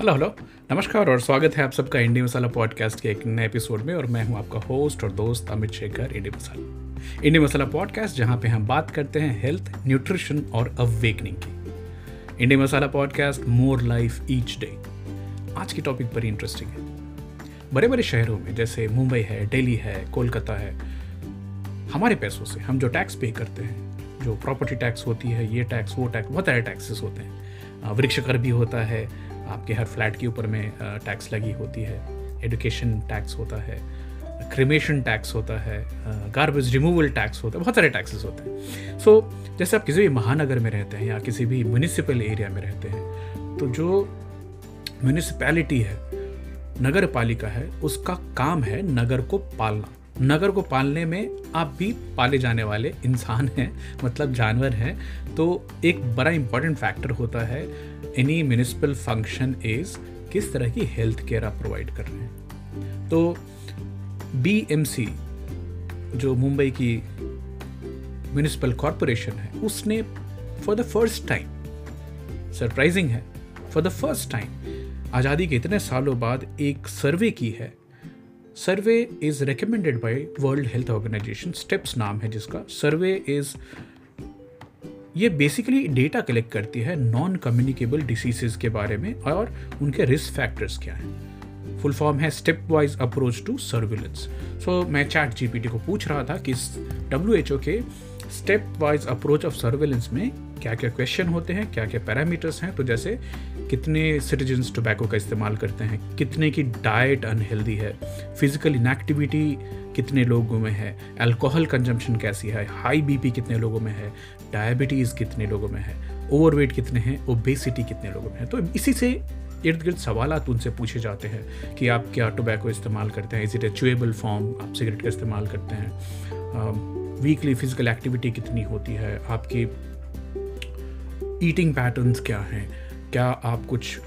Hello hello नमस्कार और स्वागत है आप सबका इंडी मसाला पॉडकास्ट के एक नए एपिसोड में और मैं हूँ आपका होस्ट और दोस्त Amit Shekhar Indie Masala. Indie Masala podcast जहाँ पे हम बात करते हैं हेल्थ न्यूट्रिशन और अवेकनिंग की। Indie Masala podcast more life each day आज की टॉपिक बड़ी इंटरेस्टिंग है। बड़े बड़े शहरों में जैसे मुंबई है, दिल्ली है, कोलकाता है, हमारे पैसों से हम जो टैक्स पे करते हैं, जो प्रॉपर्टी टैक्स होती है, ये टैक्स वो टैक्स बहुत सारे टैक्सेस होते हैं। वृक्ष कर भी होता है आपके हर फ्लैट के ऊपर में टैक्स लगी होती है एडुकेशन टैक्स होता है क्रिमेशन टैक्स होता है गार्बेज रिमूवल टैक्स होता है बहुत सारे टैक्सेस होते हैं। सो so, जैसे आप किसी भी महानगर में रहते हैं या किसी भी म्यूनिसिपल एरिया में रहते हैं तो जो म्यूनिसपैलिटी है नगर पालिका है उसका काम है नगर को पालना। नगर को पालने में आप भी पाले जाने वाले इंसान हैं मतलब जानवर हैं। तो एक बड़ा इंपॉर्टेंट फैक्टर होता है एनी म्यूनिसिपल फ़ंक्शन इज़ किस तरह की हेल्थ केयर आप प्रोवाइड कर रहे हैं। तो बीएमसी जो मुंबई की म्यूनिसिपल कॉरपोरेशन है, उसने for the first time surprising है फॉर द फ़र्स्ट टाइम आज़ादी के इतने सालों बाद एक सर्वे की है survey is recommended by World Health Organization steps नाम है जिसका। सर्वे इज़ ये बेसिकली डेटा कलेक्ट करती है नॉन कम्युनिकेबल डिसीजेज के बारे में और उनके रिस्क फैक्टर्स क्या हैं। फुल फॉर्म है stepwise approach to surveillance so मैं चैट जीपीटी को पूछ रहा था कि डब्ल्यू एच ओ के step wise approach of surveillance में क्या क्या क्वेश्चन होते हैं क्या क्या पैरामीटर्स हैं? तो जैसे कितने सिटीजन्स टोबैको का इस्तेमाल करते हैं, कितने की डाइट अनहेल्दी है फ़िज़िकल इनएक्टिविटी कितने लोगों में है अल्कोहल कंजम्पशन कैसी है हाई बीपी कितने लोगों में है डायबिटीज़ कितने लोगों में है ओवरवेट कितने हैं ओबेसिटी कितने लोगों में है। तो इसी से इर्द गिर्द सवाल उनसे पूछे जाते हैं कि आप क्या टोबैको इस्तेमाल करते हैं is it a chewable form आप सिगरेट का इस्तेमाल करते हैं वीकली फ़िज़िकल एक्टिविटी कितनी होती है, आपकी ईटिंग पैटर्न्स क्या हैं? क्या आप कुछ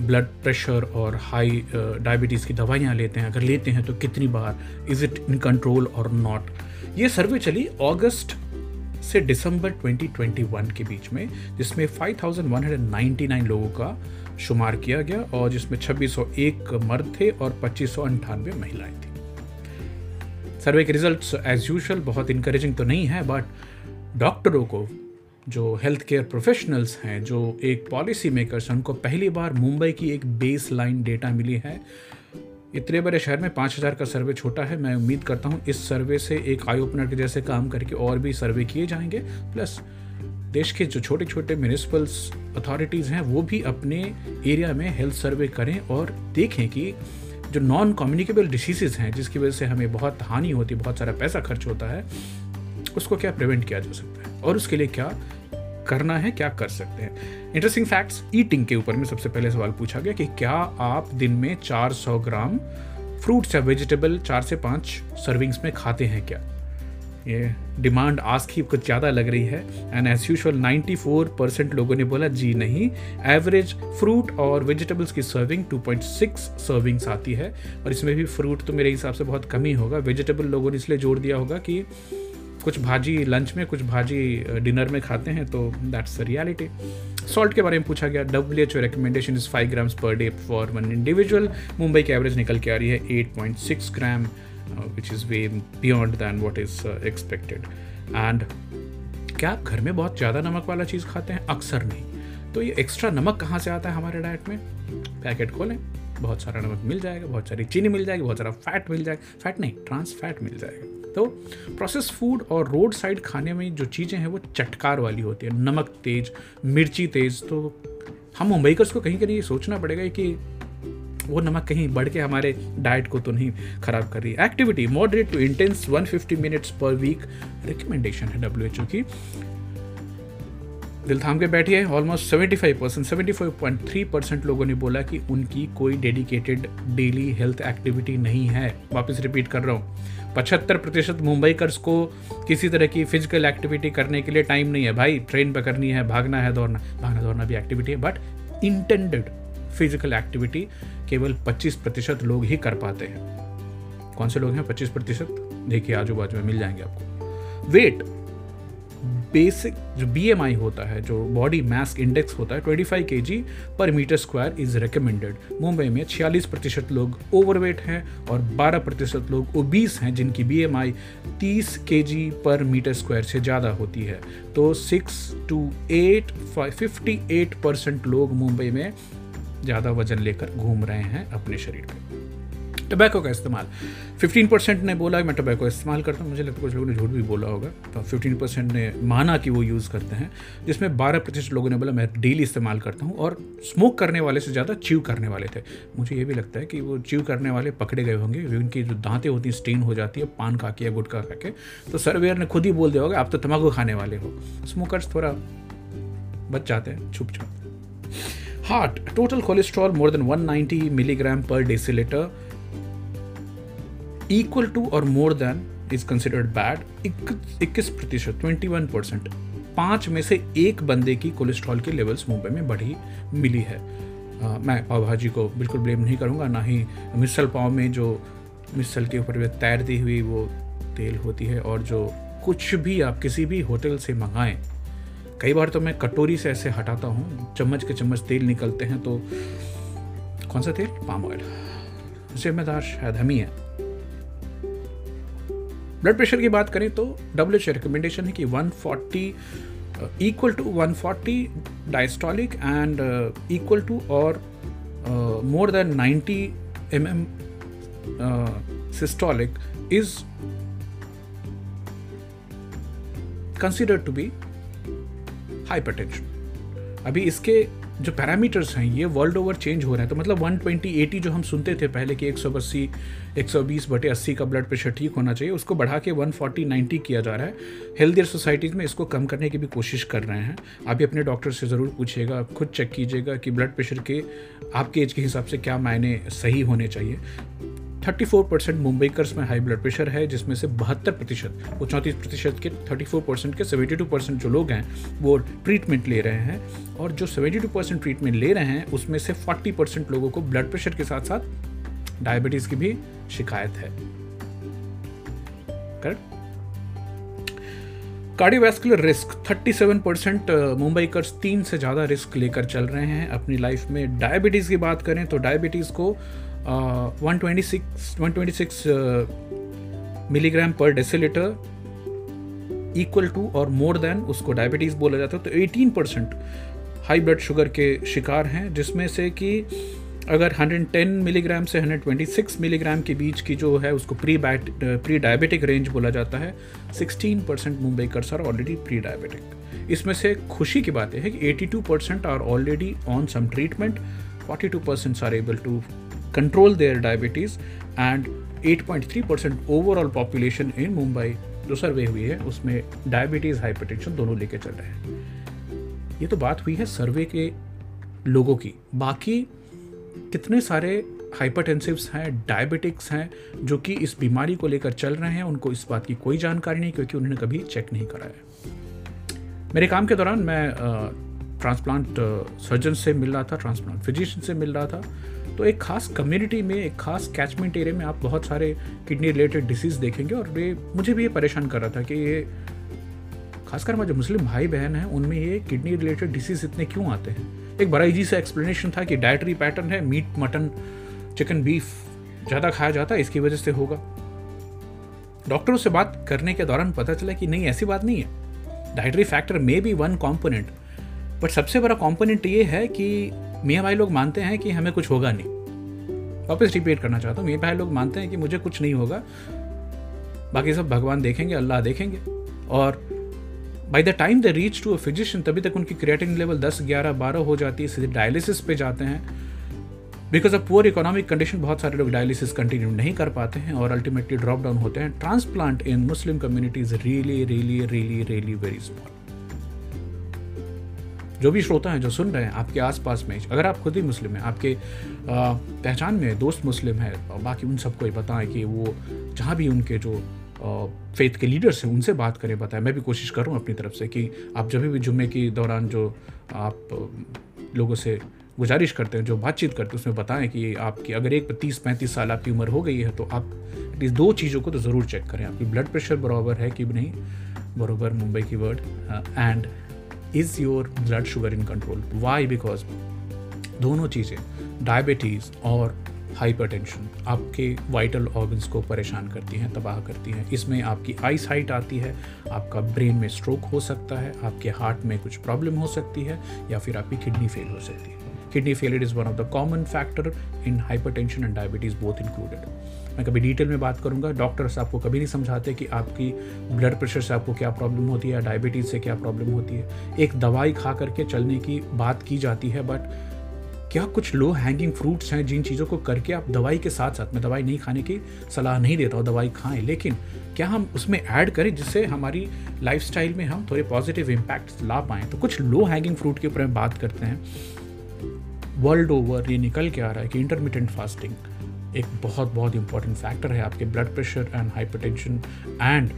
ब्लड प्रेशर और हाई डायबिटीज़ की दवाइयाँ लेते हैं? अगर लेते हैं तो कितनी बार? इज़ इट इन कंट्रोल और नॉट ये सर्वे चली अगस्त से दिसंबर 2021 के बीच में जिसमें 5,199 लोगों का शुमार किया गया और जिसमें 2601 मर्द थे और पच्चीस महिलाएँ थी। सर्वे के रिजल्ट्स एज यूजल बहुत इंकरेजिंग तो नहीं है बट डॉक्टरों को जो हेल्थ केयर प्रोफेशनल्स हैं, जो एक पॉलिसी मेकर्स हैं, उनको पहली बार मुंबई की एक बेस लाइन डेटा मिली है। इतने बड़े शहर में पाँच हज़ार का सर्वे छोटा है। मैं उम्मीद करता हूँ इस सर्वे से एक आई ओपनर के जैसे काम करके और भी सर्वे किए जाएँगे। प्लस देश के जो छोटे छोटे म्यूनिसिपल्स अथॉरिटीज़ हैं, वो भी अपने एरिया में हेल्थ सर्वे करें और देखें कि जो नॉन कम्युनिकेबल डिसीज़ हैं, जिसकी वजह से हमें बहुत हानि होती है बहुत सारा पैसा खर्च होता है उसको क्या प्रिवेंट किया जा सकता है? और उसके लिए क्या करना है, क्या कर सकते हैं? इंटरेस्टिंग फैक्ट्स ईटिंग के ऊपर में सबसे पहले सवाल पूछा गया कि क्या आप दिन में 400 ग्राम फ्रूट्स या वेजिटेबल चार से पाँच सर्विंग्स में खाते हैं क्या? ये डिमांड आज की कुछ ज़्यादा लग रही है। एंड एज यूजल 94 परसेंट लोगों ने बोला, जी नहीं एवरेज फ्रूट और वेजिटेबल्स की सर्विंग 2.6 सर्विंग्स आती है। और इसमें भी फ्रूट तो मेरे हिसाब से बहुत कम ही होगा। वेजिटेबल लोगों ने इसलिए जोड़ दिया होगा कि कुछ भाजी लंच में, कुछ भाजी डिनर में खाते हैं तो दैट्स द रियलिटी सॉल्ट के बारे में पूछा गया W H O recommendation is five grams per day for one individual Mumbai की एवरेज निकल के आ रही है eight point six gram which is way beyond than what is expected and क्या आप घर में बहुत ज़्यादा नमक वाला चीज़ खाते हैं? अक्सर नहीं. तो ये एक्स्ट्रा नमक कहाँ से आता है हमारे डाइट में? पैकेट खोलें, बहुत सारा नमक मिल जाएगा, बहुत सारी चीनी मिल जाएगी, बहुत सारा फैट मिल जाएगा. फैट नहीं ट्रांस फैट मिल जाएगा. तो प्रोसेस फ़ूड और रोड साइड खाने में जो चीज़ें हैं वो चटकार वाली होती है। नमक तेज, मिर्ची तेज तो हम मुंबईकर्स को कहीं कहीं ये सोचना पड़ेगा कि वो नमक कहीं बढ़ के हमारे डाइट को तो नहीं खराब कर रही। Activity moderate to intense 150 minutes per week recommendation है डब्ल्यू की। दिल थाम के बैठी है ऑलमोस्ट 75 परसेंट सेवेंटी परसेंट लोगों ने बोला कि उनकी कोई डेडिकेटेड डेली हेल्थ एक्टिविटी नहीं है। वापस रिपीट कर रहा हूँ। पचहत्तर प्रतिशत मुंबई कर्स को किसी तरह की फ़िज़िकल एक्टिविटी करने के लिए टाइम नहीं है। भाई ट्रेन पर करनी है, भागना है, दौड़ना, भागना, दौड़ना भी एक्टिविटी है बट इंटेंडेड फ़िज़िकल एक्टिविटी केवल 25 प्रतिशत लोग ही कर पाते हैं। कौन से लोग हैं? 25 प्रतिशत? देखिए आजू बाजू में मिल जाएँगे आपको। वेट बेसिक जो बीएमआई होता है, जो बॉडी मास इंडेक्स होता है 25 five K G per metre square is recommended Mumbai में 46 प्रतिशत लोग ओवरवेट हैं और 12 प्रतिशत लोग ओबीस हैं, जिनकी बी एम आई तीस के जी पर मीटर स्क्वायर से ज़्यादा होती है। तो six to eight fifty eight percent लोग मुंबई में ज़्यादा वज़न लेकर घूम रहे हैं अपने शरीर में। टबैको का इस्तेमाल। 15 परसेंट ने बोला, मैं टबैको इस्तेमाल करता हूँ। मुझे लगता है कुछ लोगों ने झूठ भी बोला होगा। तो 15 परसेंट ने माना कि वो यूज़ करते हैं, जिसमें 12 प्रतिशत लोगों ने बोला, मैं डेली इस्तेमाल करता हूँ और स्मोक करने वाले से ज़्यादा च्यू करने वाले थे। मुझे ये भी लगता है कि वो च्यू करने वाले पकड़े गए होंगे उनकी जो दांतें होती हैं स्टेन हो जाती है, पान खा के या गुटखा खा के। तो सर्वेयर ने खुद ही बोल दिया होगा, आप तो तम्बाकू खाने वाले हो। स्मोकर्स थोड़ा बच जाते हैं, छुप छुप। Heart total cholesterol more than 190 milligram per decilitre equal to और more than is considered bad इक्कीस प्रतिशत ट्वेंटी वन परसेंट पाँच में से एक बंदे की कोलेस्ट्रॉल के लेवल्स मुंबई में बढ़ी मिली है। आ, मैं पाव भाजी को बिल्कुल ब्लेम नहीं करूँगा ना ही मिसल पाव में जो मिसल के ऊपर तैरती हुई वो तेल होती है और जो कुछ भी आप किसी भी होटल से मंगाएँ कई बार तो मैं कटोरी से ऐसे हटाता हूँ चम्मच के चम्मच तेल निकलते हैं तो कौन सा तेल? पाम ऑयल जिम्मेदार शायद हम ही है। ब्लड प्रेशर की बात करें तो डब्ल्यू एच रिकमेंडेशन है कि 140 equal to 140 diastolic and equal to और more than 90 M M systolic is considered to be hypertension अभी इसके जो पैरामीटर्स हैं, ये वर्ल्ड ओवर चेंज हो रहे हैं। तो मतलब 120 80 जो हम सुनते थे पहले कि 180 120 बटे 80 का ब्लड प्रेशर ठीक होना चाहिए, उसको बढ़ा के 140 90 किया जा रहा है। हेल्थियर सोसाइटीज़ में इसको कम करने की भी कोशिश कर रहे हैं। आप भी अपने डॉक्टर से ज़रूर पूछिएगा खुद चेक कीजिएगा कि ब्लड प्रेशर के, आपके एज के हिसाब से क्या मायने सही होने चाहिए। 34 परसेंट मुंबईकर्स में हाई ब्लड प्रेशर है, जिसमें से बहत्तर प्रतिशत, वो चौंतीस प्रतिशत के 34 परसेंट के 72 परसेंट जो लोग हैं, वो ट्रीटमेंट ले रहे हैं। और जो 72 परसेंट ट्रीटमेंट ले रहे हैं, उसमें से 40 परसेंट लोगों को ब्लड प्रेशर के साथ साथ डायबिटीज़ की भी शिकायत है। Correct cardiovascular risk 37 percent Mumbaikars तीन से ज़्यादा रिस्क लेकर चल रहे हैं। अपनी लाइफ में डायबिटीज़ की बात करें तो डायबिटीज़ को one twenty six one twenty six milligram per decilitre equal to और मोर देन उसको डायबिटीज़ बोला जाता है तो 18 परसेंट हाई ब्लड शुगर के शिकार हैं, जिसमें से कि अगर 110 मिलीग्राम से 126 मिलीग्राम के बीच की जो है, उसको प्री प्री डायबिटिक रेंज बोला जाता है 16 percent Mumbaikars are already prediabetic इसमें से खुशी की बात यह है कि 82 percent are already on some treatment 42 percent are able to control their diabetes and 8.3 overall population in Mumbai जो सर्वे हुई है, उसमें डायबिटीज़ हाइपरटेंशन दोनों लेके चल रहे हैं। ये तो बात हुई है सर्वे के लोगों की। बाकी कितने सारे हाइपरटेंसिव्स हैं डायबिटिक्स हैं, जो कि इस बीमारी को लेकर चल रहे हैं, उनको इस बात की कोई जानकारी नहीं, क्योंकि उन्होंने कभी चेक नहीं कराया मेरे काम के दौरान मैं ट्रांसप्लांट सर्जन से मिल रहा था ट्रांसप्लांट फिजिशियन से मिल रहा था। तो एक खास कम्युनिटी में, एक खास कैचमेंट एरिया में आप बहुत सारे किडनी रिलेटेड डिसीज़ देखेंगे और ये मुझे भी ये परेशान कर रहा था कि ये खासकर हमारे जो मुस्लिम भाई बहन हैं, उनमें ये किडनी रिलेटेड डिसीज़ इतने क्यों आते हैं? एक बड़ा ईजी सा एक्सप्लेनेशन था कि डाइटरी पैटर्न है मीट मटन चिकन बीफ ज़्यादा खाया जाता है, इसकी वजह से होगा। डॉक्टरों से बात करने के दौरान पता चला कि नहीं, ऐसी बात नहीं है। Dietary factor may be one component but सबसे बड़ा कॉम्पोनेंट ये है कि मियाँ भाई लोग मानते हैं कि हमें कुछ होगा नहीं। वापस रिपीट करना चाहता हूँ मियाँ भाई लोग मानते हैं कि मुझे कुछ नहीं होगा। बाकी सब भगवान देखेंगे अल्लाह देखेंगे। और by the time the reach to a physician तभी तक उनकी क्रिएटिन लेवल 10, 11, 12 हो जाती है सीधे डायलिसिस पे जाते हैं। Because of poor economic condition बहुत सारे लोग डायलिसिस कंटिन्यू नहीं कर पाते हैं और अल्टीमेटली ड्रॉप डाउन होते हैं। Transplant in Muslim community is really really really really very small जो भी श्रोता हैं, जो सुन रहे हैं आपके आसपास में, अगर आप खुद ही मुस्लिम हैं, आपके पहचान में दोस्त मुस्लिम है, और बाकी उन सबको बताएँ कि वो जहाँ भी उनके जो फेथ के लीडर्स हैं, उनसे बात करें, बताएँ। मैं भी कोशिश कर रहा हूँ अपनी तरफ़ से कि आप जब भी जुम्मे के दौरान जो आप लोगों से गुजारिश करते हैं, जो बातचीत करते हैं, उसमें बताएँ कि आपकी अगर एक तीस पैंतीस साल आपकी उम्र हो गई है तो आप एटलीस्ट दो चीज़ों को तो ज़रूर चेक करें। आपकी ब्लड प्रेशर बराबर है कि नहीं? बरोबर मुंबई की word and is your blood sugar in control why because दोनों चीज़ें डायबिटीज़ और हाइपरटेंशन आपके वाइटल ऑर्गन्स को परेशान करती हैं, तबाह करती हैं। इसमें आपकी आई साइट आती है, आपका ब्रेन में स्ट्रोक हो सकता है, आपके हार्ट में कुछ प्रॉब्लम हो सकती है, या फिर आपकी किडनी फेल हो सकती है। Kidney failure is one of the common factor in hypertension and diabetes both included मैं कभी डिटेल में बात करूँगा डॉक्टर्स आपको कभी नहीं समझाते कि आपकी ब्लड प्रेशर से आपको क्या प्रॉब्लम होती है डायबिटीज़ से क्या प्रॉब्लम होती है। एक दवाई खा करके चलने की बात की जाती है बट क्या कुछ लो हैंगिंग फ्रूट्स हैं जिन चीज़ों को करके आप दवाई के साथ साथ, मैं दवाई नहीं खाने की सलाह नहीं देता हूँ, दवाई खाएँ, लेकिन क्या हम उसमें ऐड करें जिससे हमारी लाइफ में हम थोड़े पॉजिटिव इम्पैक्ट ला पाएँ? तो कुछ लो हैंगिंग फ्रूट के ऊपर हम बात करते हैं। वर्ल्ड ओवर ये निकल के आ रहा है कि इंटरमीडियंट फास्टिंग एक बहुत बहुत इंपॉर्टेंट फैक्टर है आपके blood pressure and hypertension and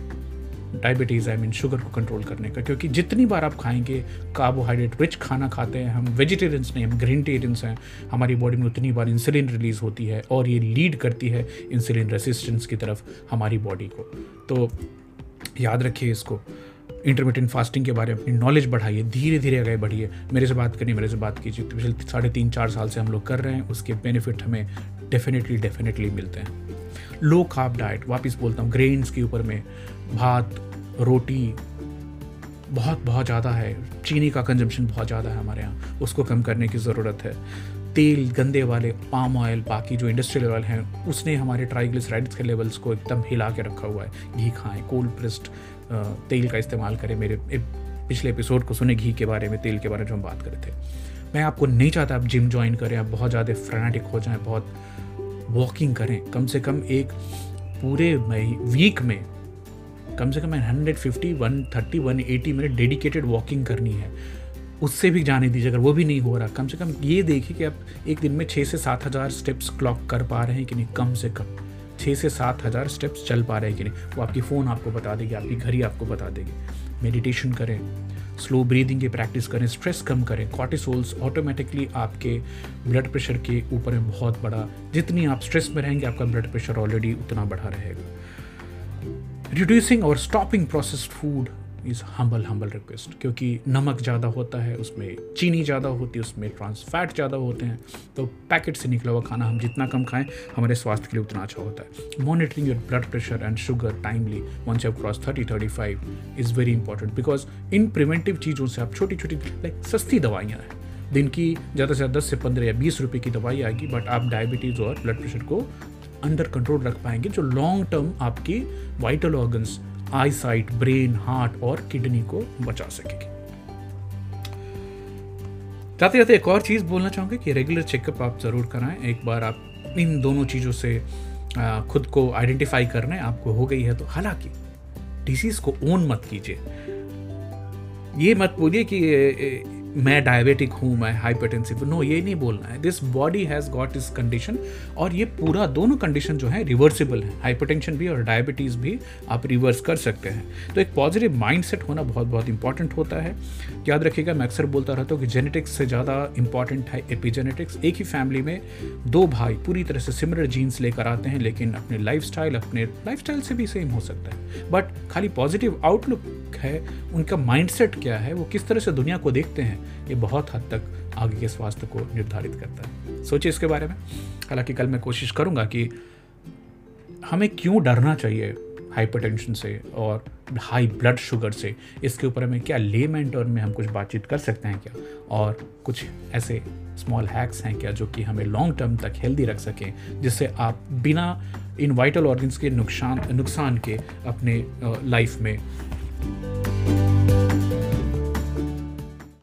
diabetes I mean sugar को कंट्रोल करने का। क्योंकि जितनी बार आप खाएँगे कार्बोहाइड्रेट रिच खाना खाते हैं, हम वेजिटेरियंस नहीं, हम ग्रीन टेरियंस हैं, हमारी बॉडी में उतनी बार इंसुलिन रिलीज़ होती है और ये लीड करती है इंसुलिन रेसिस्टेंस की तरफ़ हमारी बॉडी को। तो याद रखिए इसको। इंटरमीडियंट फास्टिंग के बारे में अपनी नॉलेज बढ़ाइए धीरे धीरे आगे बढ़िए। मेरे से बात करिए मेरे से बात कीजिए। तो पिछले साढ़े तीन, चार साल से हम लोग कर रहे हैं, उसके बेनिफिट हमें डेफिनेटली डेफिनेटली मिलते हैं। लो खाप डाइट वापस बोलता हूँ ग्रेन्स के ऊपर में भात, रोटी बहुत बहुत ज़्यादा है। चीनी का कंजम्पशन बहुत ज़्यादा है हमारे यहाँ, उसको कम करने की ज़रूरत है। तेल, गंदे वाले पाम ऑयल बाकी जो इंडस्ट्रियल ऑयल हैं, उसने हमारे ट्राइग्लिसराइड्स के लेवल्स को एकदम हिला के रखा हुआ है। घी खाएँ कोल्ड प्रेस्ड तेल का इस्तेमाल करें। मेरे पिछले एपिसोड को सुने घी के बारे में, तेल के बारे में जो हम बात करे थे। मैं आपको नहीं चाहता आप जिम ज्वाइन करें, आप बहुत ज़्यादा फ्रेनेटिक हो जाएँ, बहुत वॉकिंग करें। कम से कम एक पूरे मई वीक में कम से कम मैं hundred fifty one thirty one eighty minute dedicated walking करनी है। उससे भी जाने दीजिए, अगर वो भी नहीं हो रहा, कम से कम ये देखिए कि आप एक दिन में छः से सात हज़ार स्टेप्स क्लॉक कर पा रहे हैं कि नहीं, कम से कम। छः से सात हज़ार स्टेप्स चल पा रहे हैं कि नहीं। वो आपकी फ़ोन आपको बता देगी, आपकी घड़ी आपको बता देगी। मेडिटेशन करें स्लो ब्रीदिंग की प्रैक्टिस करें स्ट्रेस कम करें। कॉर्टिसोल्स ऑटोमेटिकली आपके ब्लड प्रेशर के ऊपर में बहुत बड़ा, जितनी आप स्ट्रेस में रहेंगे, आपका ब्लड प्रेशर ऑलरेडी उतना बढ़ा रहेगा। रिड्यूसिंग और stopping processed food is humble humble request क्योंकि नमक ज़्यादा होता है, उसमें चीनी ज़्यादा होती है, उसमें ट्रांस फैट ज़्यादा होते हैं तो पैकेट से निकला हुआ खाना हम जितना कम खाएँ, हमारे स्वास्थ्य के लिए उतना अच्छा होता है। Monitoring your blood pressure and sugar timely once you cross thirty thirty five is very important because in preventive चीज़ों से आप छोटी छोटी लाइक सस्ती दवाइयाँ हैं। दिन की ज़्यादा से ज़्यादा दस से पंद्रह या बीस रुपये की दवाई आएगी बट आप डायबिटीज़ और ब्लड प्रेशर को अंडर कंट्रोल रख पाएँगे, जो लॉन्ग टर्म आपकी vital organs eyesight brain heart और किडनी को बचा सकेगी। जाते जाते एक और चीज़ बोलना चाहूँगा कि रेगुलर चेकअप आप ज़रूर कराएँ। एक बार आप इन दोनों चीज़ों से खुद को आइडेंटिफाई करने आपको हो गई है तो हालाँकि डिज़ीज़ को ओन मत कीजिए। ये मत बोलिए कि मैं डायबिटिक हूँ, मैं हाइपरटेंसिव नो ये नहीं बोलना है। दिस बॉडी हैज़ गॉट इस कंडीशन और ये पूरा दोनों कंडीशन जो है रिवर्सिबल है। हाइपरटेंशन भी और डायबिटीज़ भी आप रिवर्स कर सकते हैं। तो एक पॉजिटिव माइंड होना बहुत बहुत इंपॉर्टेंट होता है। याद रखिएगा, मैं अक्सर बोलता रहता हूँ कि जेनेटिक्स से ज़्यादा इंपॉर्टेंट है एपीजेनेटिक्स एक ही फैमिली में दो भाई पूरी तरह से सिमिलर जीन्स लेकर आते हैं, लेकिन अपने लाइफ अपने लाइफ से भी सेम हो सकता है। बट खाली पॉजिटिव आउटलुक है, उनका माइंडसेट क्या है, वो किस तरह से दुनिया को देखते हैं ये बहुत हद तक आगे के स्वास्थ्य को निर्धारित करता है। सोचिए इसके बारे में। हालाँकि कल मैं कोशिश करूँगा कि हमें क्यों डरना चाहिए हाइपरटेंशन से और हाई ब्लड शुगर से? इसके ऊपर हमें क्या लेमैन टर्म में हम कुछ बातचीत कर सकते हैं क्या? और कुछ ऐसे स्मॉल हैक्स हैं क्या जो कि हमें लॉन्ग टर्म तक हेल्दी रख सकें, जिससे आप बिना इन वाइटल ऑर्गन्स के नुकसान नुकसान के अपने लाइफ में